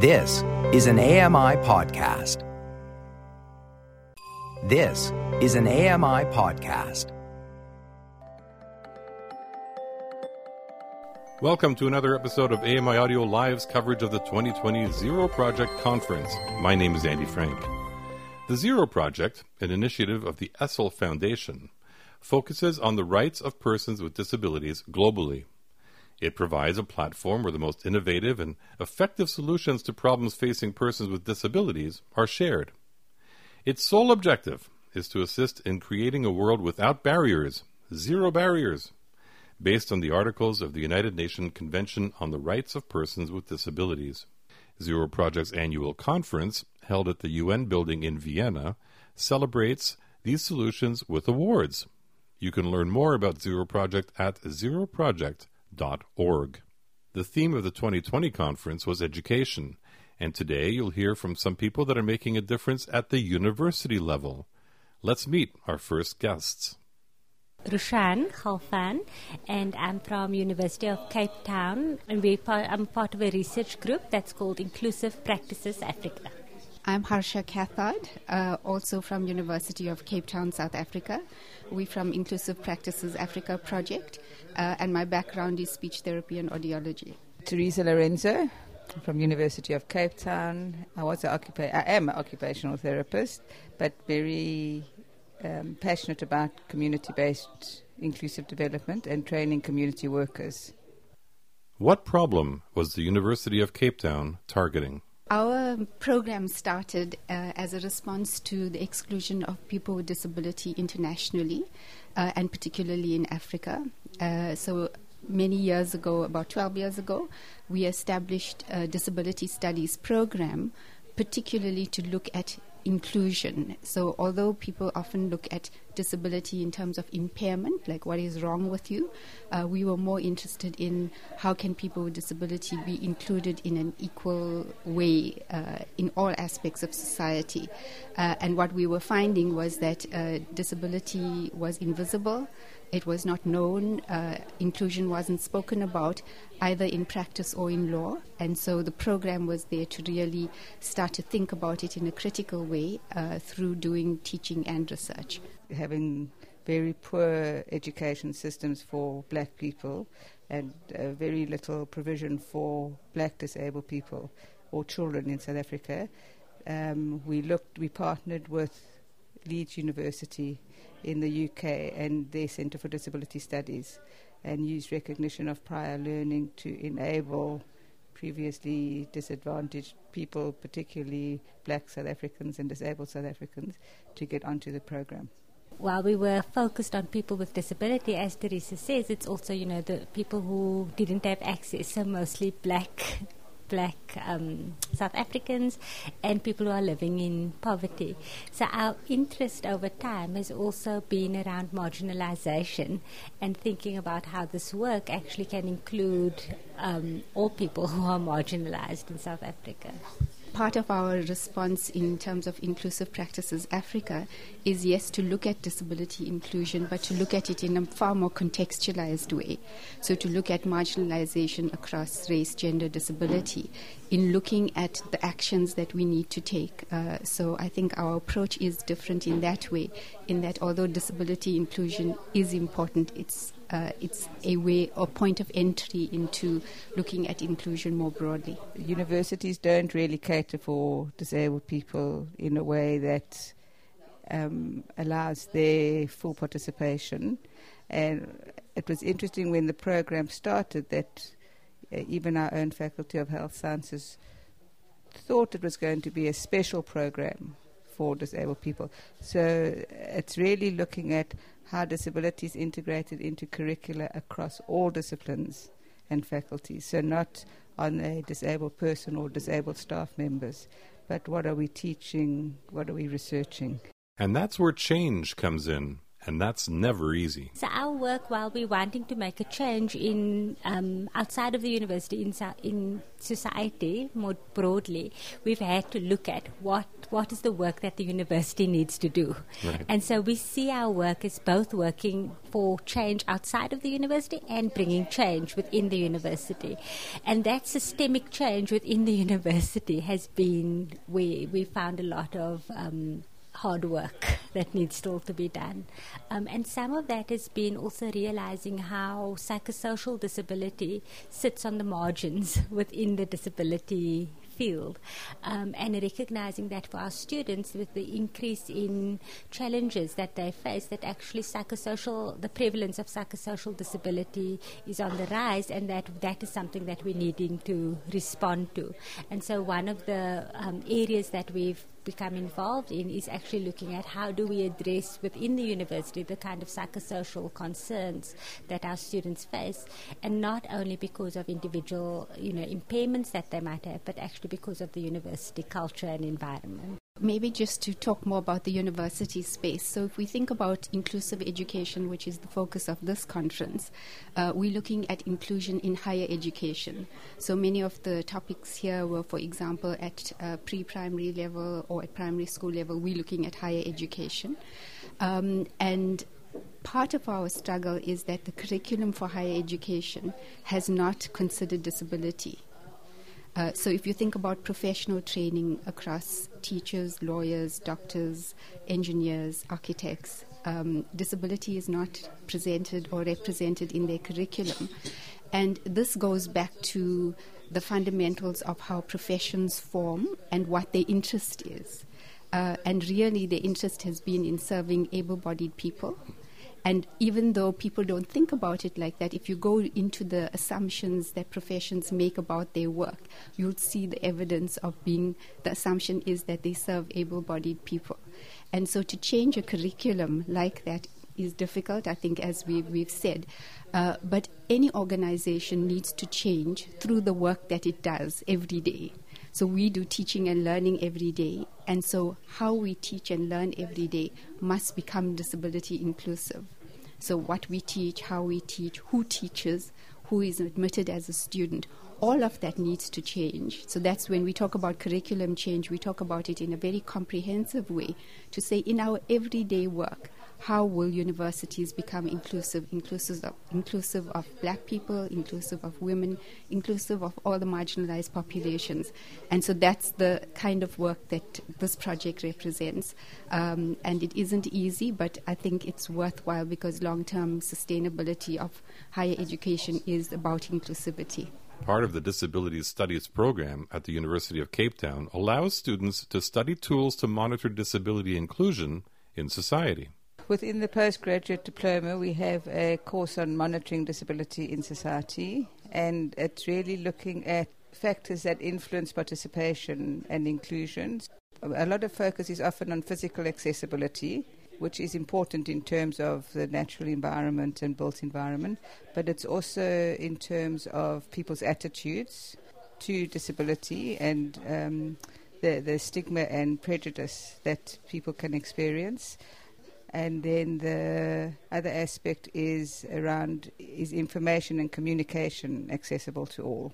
This is an AMI podcast. This is an AMI podcast. Welcome to another episode of AMI Audio Live's coverage of the 2020 Zero Project Conference. My name is Andy Frank. The Zero Project, an initiative of the Essl Foundation, focuses on the rights of persons with disabilities globally. It provides a platform where the most innovative and effective solutions to problems facing persons with disabilities are shared. Its sole objective is to assist in creating a world without barriers, zero barriers, based on the articles of the United Nations Convention on the Rights of Persons with Disabilities. Zero Project's annual conference, held at the UN building in Vienna, celebrates these solutions with awards. You can learn more about Zero Project at zeroproject.org. The theme of the 2020 conference was education, and today you'll hear from some people that are making a difference at the university level. Let's meet our first guests. Roshan Galvaan, and I'm from University of Cape Town, and we I'm part of a research group that's called Inclusive Practices Africa. I'm Harsha Kathard, uh, also from University of Cape Town, South Africa. We're from Inclusive Practices Africa project, uh, and my background is speech therapy and audiology. Theresa Lorenzo from University of Cape Town. I was an occupa- I am an occupational therapist, but very um, passionate about community-based inclusive development and training community workers. What problem was the University of Cape Town targeting? Our program started uh, as a response to the exclusion of people with disability internationally, uh, and particularly in Africa. Uh, so many years ago, about 12 years ago, we established a disability studies program, particularly to look at inclusion. So, although people often look at disability in terms of impairment, like what is wrong with you, uh, we were more interested in how can people with disability be included in an equal way uh, in all aspects of society. Uh, and what we were finding was that uh, disability was invisible. It was not known. Uh, inclusion wasn't spoken about either in practice or in law. And so the program was there to really start to think about it in a critical way uh, through doing teaching and research. Having very poor education systems for black people and uh, very little provision for black disabled people or children in South Africa, um, we looked, we partnered with Leeds University in the UK and their Centre for Disability Studies and used recognition of prior learning to enable previously disadvantaged people, particularly black South Africans and disabled South Africans, to get onto the program. While we were focused on people with disability, as Theresa says, it's also, you know, the people who didn't have access, so mostly black black um, South Africans and people who are living in poverty. So our interest over time has also been around marginalization and thinking about how this work actually can include um, all people who are marginalized in South Africa part of our response in terms of inclusive practices Africa is yes to look at disability inclusion, but to look at it in a far more contextualized way. So to look at marginalization across race, gender, disability, in looking at the actions that we need to take. Uh, so I think our approach is different in that way, in that although disability inclusion is important, it's uh, it's a way or point of entry into looking at inclusion more broadly. Universities don't really cater for disabled people in a way that um, allows their full participation. And it was interesting when the program started that uh, even our own Faculty of Health Sciences thought it was going to be a special program for disabled people. So it's really looking at how disability is integrated into curricula across all disciplines and faculties. So, not on a disabled person or disabled staff members, but what are we teaching, what are we researching. And that's where change comes in. And that's never easy. So our work, while we're wanting to make a change in um, outside of the university, in, in society more broadly, we've had to look at what what is the work that the university needs to do, Right. and so we see our work as both working for change outside of the university and bringing change within the university, and that systemic change within the university has been where we found a lot of. Um, hard work that needs still to be done. Um, and some of that has been also realizing how psychosocial disability sits on the margins within the disability field um, and recognizing that for our students with the increase in challenges that they face that actually psychosocial the prevalence of psychosocial disability is on the rise and that that is something that we're needing to respond to and so one of the um, areas that we've become involved in is actually looking at how do we address within the university the kind of psychosocial concerns that our students face and not only because of individual you know impairments that they might have but actually because of the university culture and environment Maybe just to talk more about the university space. So, if we think about inclusive education, which is the focus of this conference, uh, we're looking at inclusion in higher education. So, many of the topics here were, for example, at uh, pre primary level or at primary school level, we're looking at higher education. Um, and part of our struggle is that the curriculum for higher education has not considered disability. Uh, so, if you think about professional training across teachers, lawyers, doctors, engineers, architects, um, disability is not presented or represented in their curriculum. And this goes back to the fundamentals of how professions form and what their interest is. Uh, and really, their interest has been in serving able bodied people. And even though people don't think about it like that, if you go into the assumptions that professions make about their work, you'll see the evidence of being the assumption is that they serve able bodied people. And so to change a curriculum like that is difficult, I think, as we, we've said. Uh, but any organization needs to change through the work that it does every day. So we do teaching and learning every day. And so how we teach and learn every day must become disability inclusive. So what we teach, how we teach, who teaches, who is admitted as a student, all of that needs to change. So that's when we talk about curriculum change, we talk about it in a very comprehensive way to say in our everyday work, how will universities become inclusive, inclusive of, inclusive of black people, inclusive of women, inclusive of all the marginalized populations. And so that's the kind of work that this project represents. Um, and it isn't easy, but I think it's worthwhile because long term sustainability of higher education is about inclusivity. Part of the Disabilities Studies program at the University of Cape Town allows students to study tools to monitor disability inclusion in society. Within the postgraduate diploma, we have a course on monitoring disability in society, and it's really looking at factors that influence participation and inclusion. A lot of focus is often on physical accessibility, which is important in terms of the natural environment and built environment, but it's also in terms of people's attitudes to disability and um, the, the stigma and prejudice that people can experience. And then the other aspect is around is information and communication accessible to all.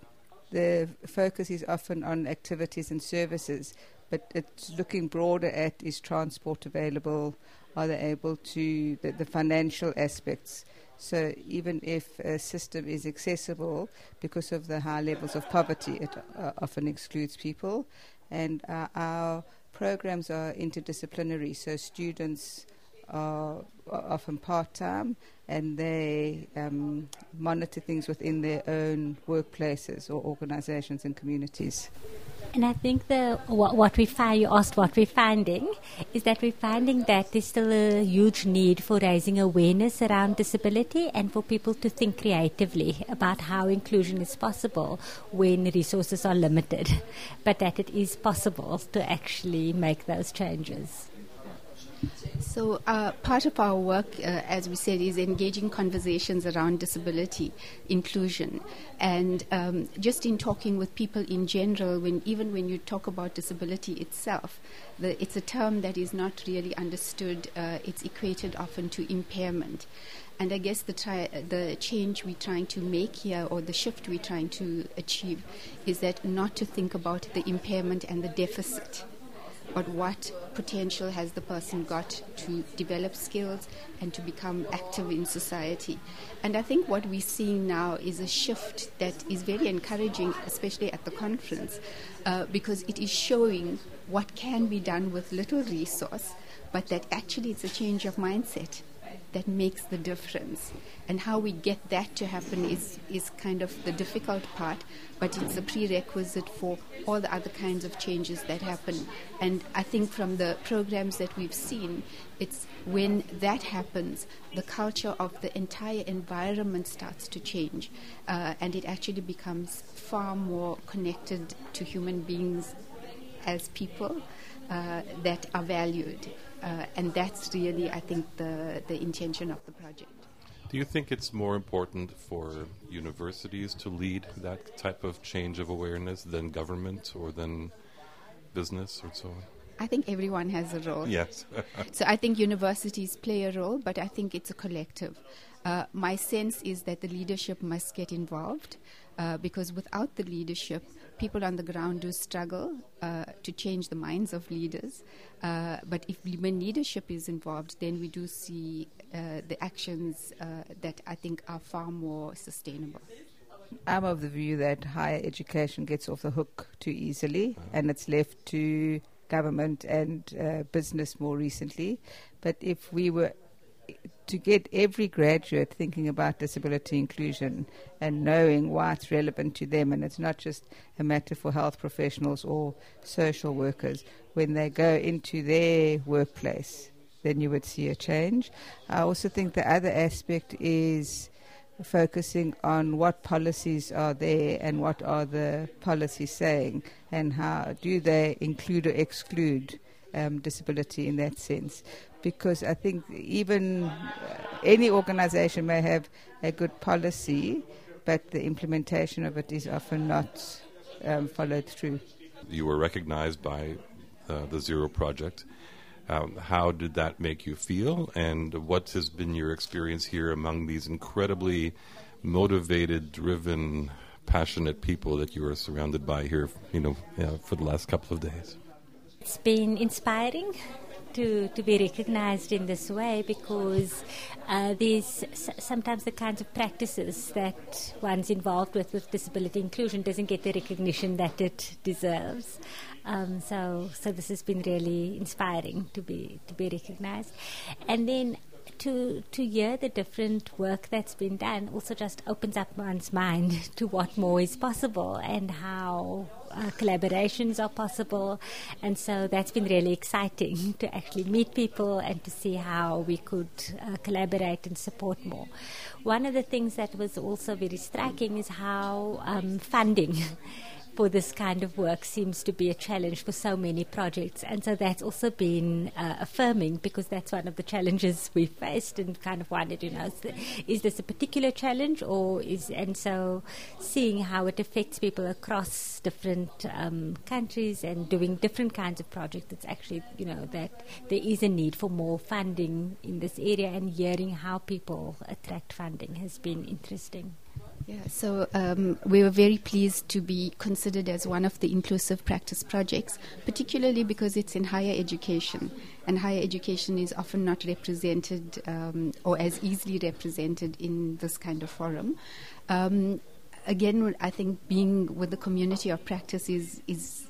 The focus is often on activities and services, but it's looking broader at is transport available, are they able to the, the financial aspects. So even if a system is accessible, because of the high levels of poverty, it uh, often excludes people. And uh, our programs are interdisciplinary, so students often part time and they um, monitor things within their own workplaces or organizations and communities. And I think the what, what we find, you asked what we're finding, is that we're finding that there's still a huge need for raising awareness around disability and for people to think creatively about how inclusion is possible when resources are limited, but that it is possible to actually make those changes. So, uh, part of our work, uh, as we said, is engaging conversations around disability inclusion. And um, just in talking with people in general, when, even when you talk about disability itself, the, it's a term that is not really understood. Uh, it's equated often to impairment. And I guess the, tri- the change we're trying to make here, or the shift we're trying to achieve, is that not to think about the impairment and the deficit but what potential has the person got to develop skills and to become active in society. And I think what we're seeing now is a shift that is very encouraging, especially at the conference, uh, because it is showing what can be done with little resource, but that actually it's a change of mindset that makes the difference. And how we get that to happen is, is kind of the difficult part, but it's a prerequisite for all the other kinds of changes that happen. And I think from the programs that we've seen, it's when that happens, the culture of the entire environment starts to change, uh, and it actually becomes far more connected to human beings as people uh, that are valued. Uh, and that's really, I think, the, the intention of the project. Do you think it's more important for universities to lead that type of change of awareness than government or than business or so on? I think everyone has a role. Yes. so I think universities play a role, but I think it's a collective. Uh, my sense is that the leadership must get involved uh, because without the leadership, people on the ground do struggle uh, to change the minds of leaders. Uh, but if when leadership is involved, then we do see uh, the actions uh, that I think are far more sustainable. I'm of the view that higher education gets off the hook too easily, and it's left to government and uh, business more recently. But if we were to get every graduate thinking about disability inclusion and knowing why it's relevant to them, and it's not just a matter for health professionals or social workers, when they go into their workplace, then you would see a change. I also think the other aspect is focusing on what policies are there and what are the policies saying and how do they include or exclude um, disability in that sense because I think even uh, any organization may have a good policy, but the implementation of it is often not um, followed through. You were recognized by uh, the Zero Project. Um, how did that make you feel, and what has been your experience here among these incredibly motivated, driven, passionate people that you are surrounded by here, you know, for the last couple of days? It's been inspiring to, to be recognized in this way because uh, these sometimes the kinds of practices that one's involved with with disability inclusion doesn't get the recognition that it deserves. Um, so so this has been really inspiring to be to be recognized, and then to to hear the different work that's been done also just opens up one's mind to what more is possible and how uh, collaborations are possible. And so that's been really exciting to actually meet people and to see how we could uh, collaborate and support more. One of the things that was also very striking is how um, funding for this kind of work seems to be a challenge for so many projects. And so that's also been uh, affirming because that's one of the challenges we faced and kind of wondered, you know, is this a particular challenge or is, and so seeing how it affects people across different um, countries and doing different kinds of projects, it's actually, you know, that there is a need for more funding in this area and hearing how people attract funding has been interesting. Yeah, so um, we were very pleased to be considered as one of the inclusive practice projects, particularly because it's in higher education, and higher education is often not represented um, or as easily represented in this kind of forum. Um, again, I think being with the community of practice is is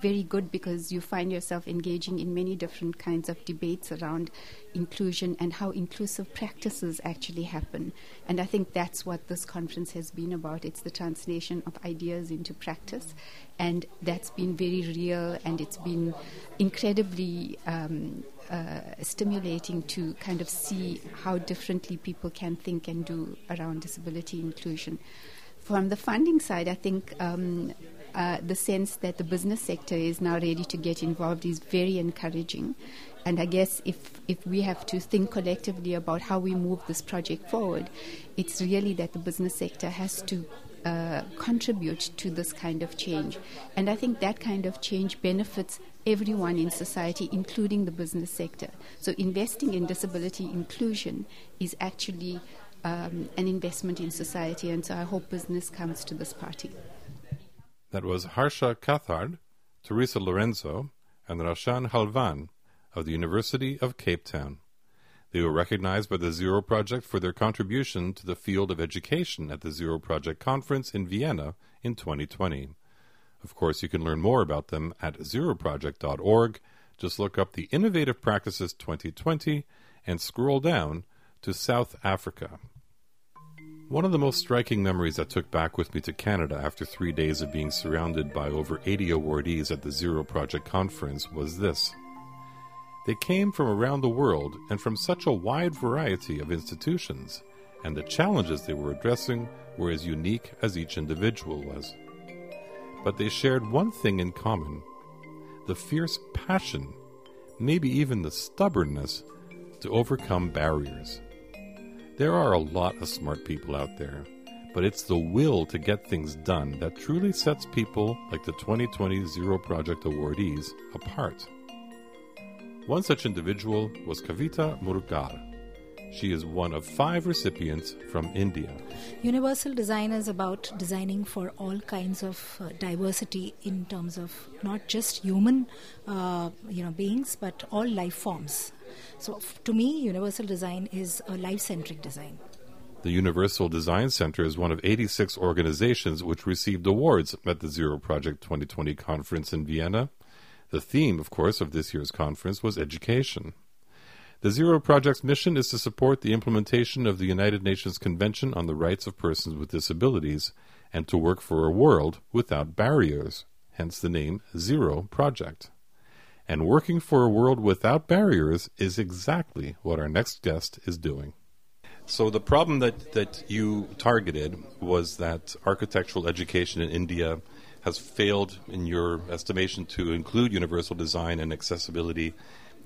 very good because you find yourself engaging in many different kinds of debates around inclusion and how inclusive practices actually happen. And I think that's what this conference has been about. It's the translation of ideas into practice. And that's been very real and it's been incredibly um, uh, stimulating to kind of see how differently people can think and do around disability inclusion. From the funding side, I think um, uh, the sense that the business sector is now ready to get involved is very encouraging. And I guess if, if we have to think collectively about how we move this project forward, it's really that the business sector has to uh, contribute to this kind of change. And I think that kind of change benefits everyone in society, including the business sector. So investing in disability inclusion is actually um, an investment in society, and so I hope business comes to this party. That was Harsha Kathard, Theresa Lorenzo, and Roshan Galvaan of the University of Cape Town. They were recognized by the Zero Project for their contribution to the field of education at the Zero Project Conference in Vienna in 2020. Of course, you can learn more about them at zeroproject.org. Just look up the Innovative Practices 2020 and scroll down to South Africa. One of the most striking memories I took back with me to Canada after three days of being surrounded by over 80 awardees at the Zero Project Conference was this. They came from around the world and from such a wide variety of institutions, and the challenges they were addressing were as unique as each individual was. But they shared one thing in common the fierce passion, maybe even the stubbornness, to overcome barriers. There are a lot of smart people out there, but it's the will to get things done that truly sets people like the 2020 Zero Project awardees apart. One such individual was Kavita Murugkar. She is one of five recipients from India. Universal design is about designing for all kinds of uh, diversity in terms of not just human, uh, you know, beings, but all life forms. So, f- to me, universal design is a life centric design. The Universal Design Center is one of 86 organizations which received awards at the Zero Project 2020 conference in Vienna. The theme, of course, of this year's conference was education. The Zero Project's mission is to support the implementation of the United Nations Convention on the Rights of Persons with Disabilities and to work for a world without barriers, hence the name Zero Project. And working for a world without barriers is exactly what our next guest is doing. So the problem that, that you targeted was that architectural education in India has failed, in your estimation, to include universal design and accessibility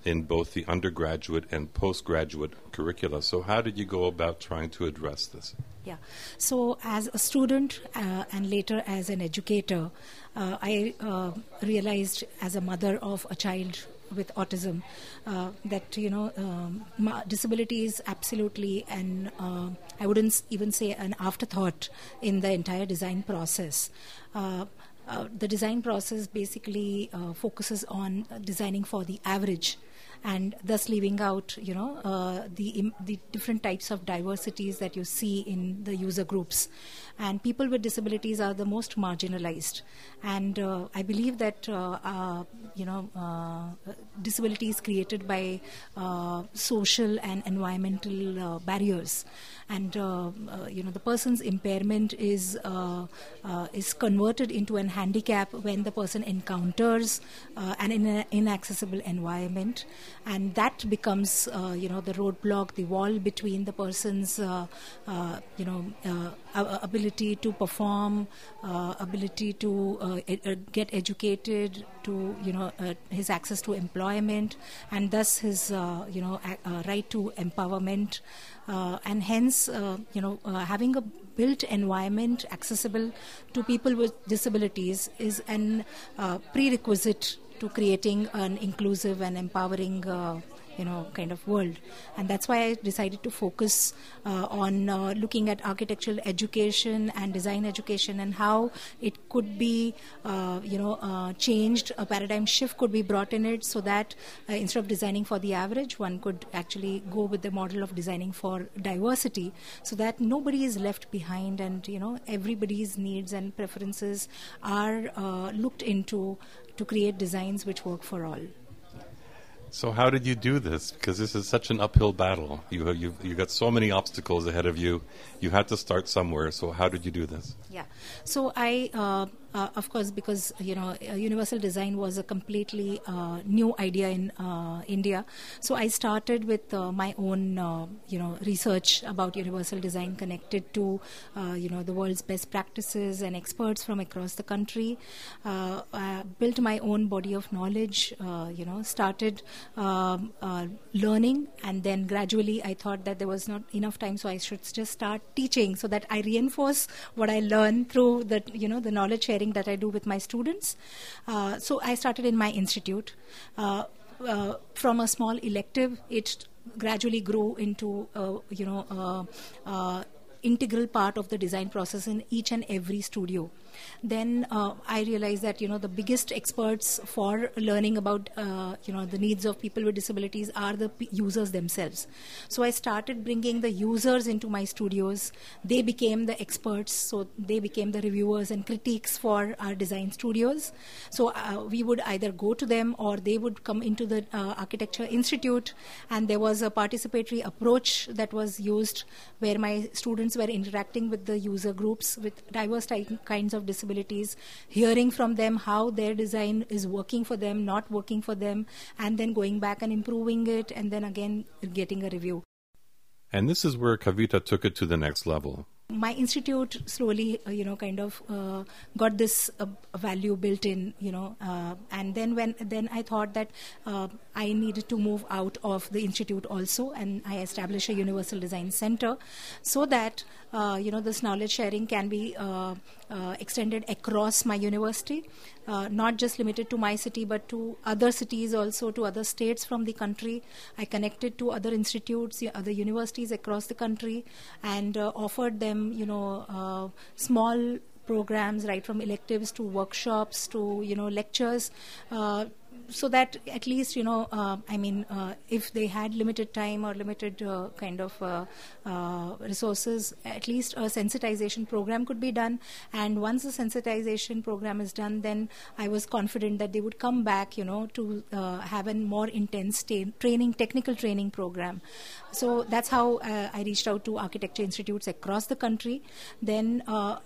in both the undergraduate and postgraduate curricula. So how did you go about trying to address this? Yeah. So, as a student uh, and later as an educator, uh, I uh, realized as a mother of a child with autism uh, that you know um, disability is absolutely and uh, I wouldn't even say an afterthought in the entire design process. Uh, the design process basically focuses on designing for the average and thus leaving out you know uh, the the different types of diversities that you see in the user groups. And people with disabilities are the most marginalized. And uh, i believe that uh, uh you know uh, disability created by social and environmental barriers and uh, uh, you know the person's impairment is uh, is converted into an handicap when the person encounters an in inaccessible environment, and that becomes you know the roadblock, the wall between the person's you know ability to perform, ability to get educated, to you know his access to employment, and thus his you know right to empowerment uh, and hence uh, you know uh, having a built environment accessible to people with disabilities is an uh, prerequisite to creating an inclusive and empowering uh, you know kind of world. And that's why i decided to focus uh, on uh, looking at architectural education and design education and how it could be uh, you know uh, changed a paradigm shift could be brought in it so that uh, instead of designing for the average one could actually go with the model of designing for diversity so that nobody is left behind and you know everybody's needs and preferences are uh, looked into to create designs which work for all So how did you do this? Because this is such an uphill battle. You you you got so many obstacles ahead of you. You had to start somewhere. So how did you do this? Yeah. So I, uh, uh, of course, because you know, uh, universal design was a completely uh, new idea in uh, India. So I started with uh, my own, you know, research about universal design connected to, you know, the world's best practices and experts from across the country. I built my own body of knowledge. you know, started um, learning, and then gradually I thought that there was not enough time, so I should just start teaching so that I reinforce what I learn through the you know the knowledge sharing that I do with my students. Uh, so I started in my institute. Uh, uh, from a small elective, it gradually grew into uh, you know uh, uh, integral part of the design process in each and every studio then uh, I realized that you know the biggest experts for learning about uh, you know the needs of people with disabilities are the p- users themselves. So I started bringing the users into my studios. They became the experts, so they became the reviewers and critiques for our design studios. So uh, we would either go to them or they would come into the uh, architecture institute, and there was a participatory approach that was used where my students were interacting with the user groups with diverse ty- kinds of disabilities, hearing from them how their design is working for them, not working for them, and then going back and improving it, and then again getting a review. And this is where Kavita took it to the next level my institute slowly uh, you know kind of uh, got this uh, value built in you know uh, and then when then i thought that uh, i needed to move out of the institute also and i established a universal design center so that uh, you know this knowledge sharing can be Uh, extended across my university uh, not just limited to my city but to other cities also to other states from the country i connected to other institutes other universities across the country and uh, offered them you know, uh, small programs, right from electives to workshops to, you know, lectures. So that at least you know uh, i mean uh, if they had limited time or limited uh, kind of uh, uh, resources at least a sensitization program could be done. And once the sensitization program is done then i was confident that they would come back you know to uh, have a more intense training technical training program. So that's how i reached out to architecture institutes across the country. Then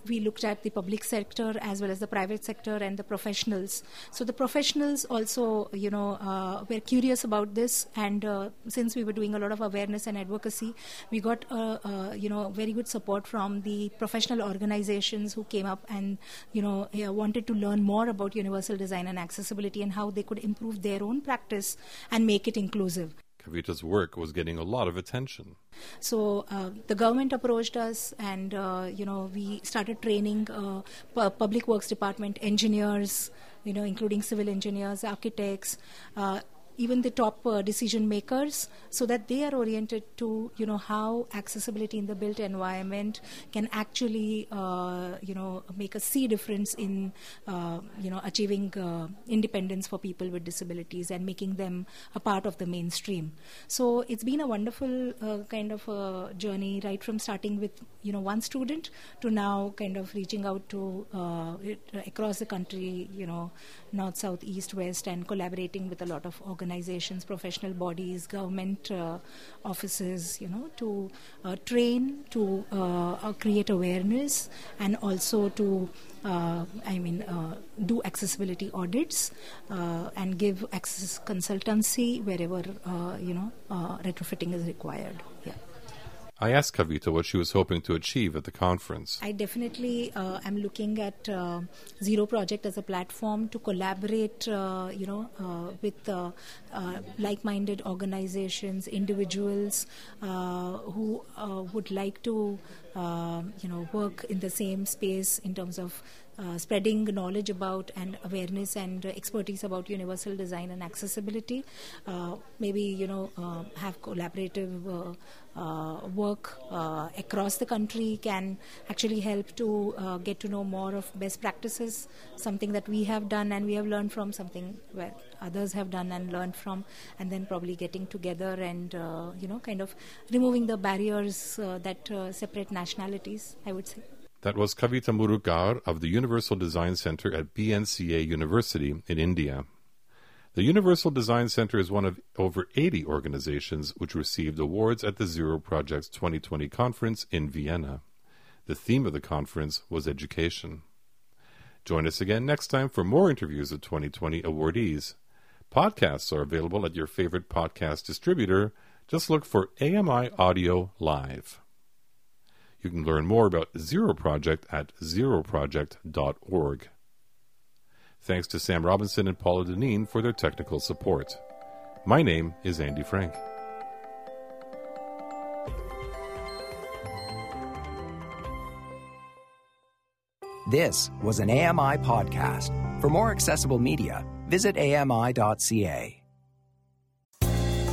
we looked at the public sector as well as the private sector and the professionals. So the professionals also you know, uh, we're curious about this, and uh, since we were doing a lot of awareness and advocacy, we got, uh, uh you know, very good support from the professional organizations who came up and, you know, wanted to learn more about universal design and accessibility and how they could improve their own practice and make it inclusive. Kavita's work was getting a lot of attention. So uh, the government approached us, and uh, you know we started training uh, public works department engineers, you know, including civil engineers, architects, uh, even the top uh, decision makers so that they are oriented to you know how accessibility in the built environment can actually uh, you know make a sea difference in uh, you know achieving uh, independence for people with disabilities and making them a part of the mainstream. So it's been a wonderful uh, kind of a journey right from starting with you know one student to now kind of reaching out to uh, it, across the country you know north south east west and collaborating with a lot of organizations organizations, professional bodies, government uh, offices, you know, to uh, train, to uh, uh create awareness, and also to, uh, I mean, do accessibility audits and give access consultancy wherever, you know, retrofitting is required. Yeah. I asked Kavita what she was hoping to achieve at the conference. I definitely uh, am looking at uh, Zero Project as a platform to collaborate, uh, you know, uh, with uh, uh, like-minded organizations, individuals who would like to, you know, work in the same space in terms of uh, spreading knowledge about and awareness and uh, expertise about universal design and accessibility. Uh, maybe you know have collaborative Uh, work uh, across the country can actually help to uh, get to know more of best practices. Something that we have done and we have learned from something where others have done and learned from, and then probably getting together and you know kind of removing the barriers that separate nationalities. I would say. That was Kavita Murugkar of the Universal Design Center at BNCA University in India. The Universal Design Center is one of over 80 organizations which received awards at the Zero Project's 2020 conference in Vienna. The theme of the conference was education. Join us again next time for more interviews of 2020 awardees. Podcasts are available at your favorite podcast distributor. Just look for AMI Audio Live. You can learn more about Zero Project at zeroproject.org. Thanks to Sam Robinson and Paula Deneen for their technical support. My name is Andy Frank. This was an AMI podcast. For more accessible media, visit ami.ca.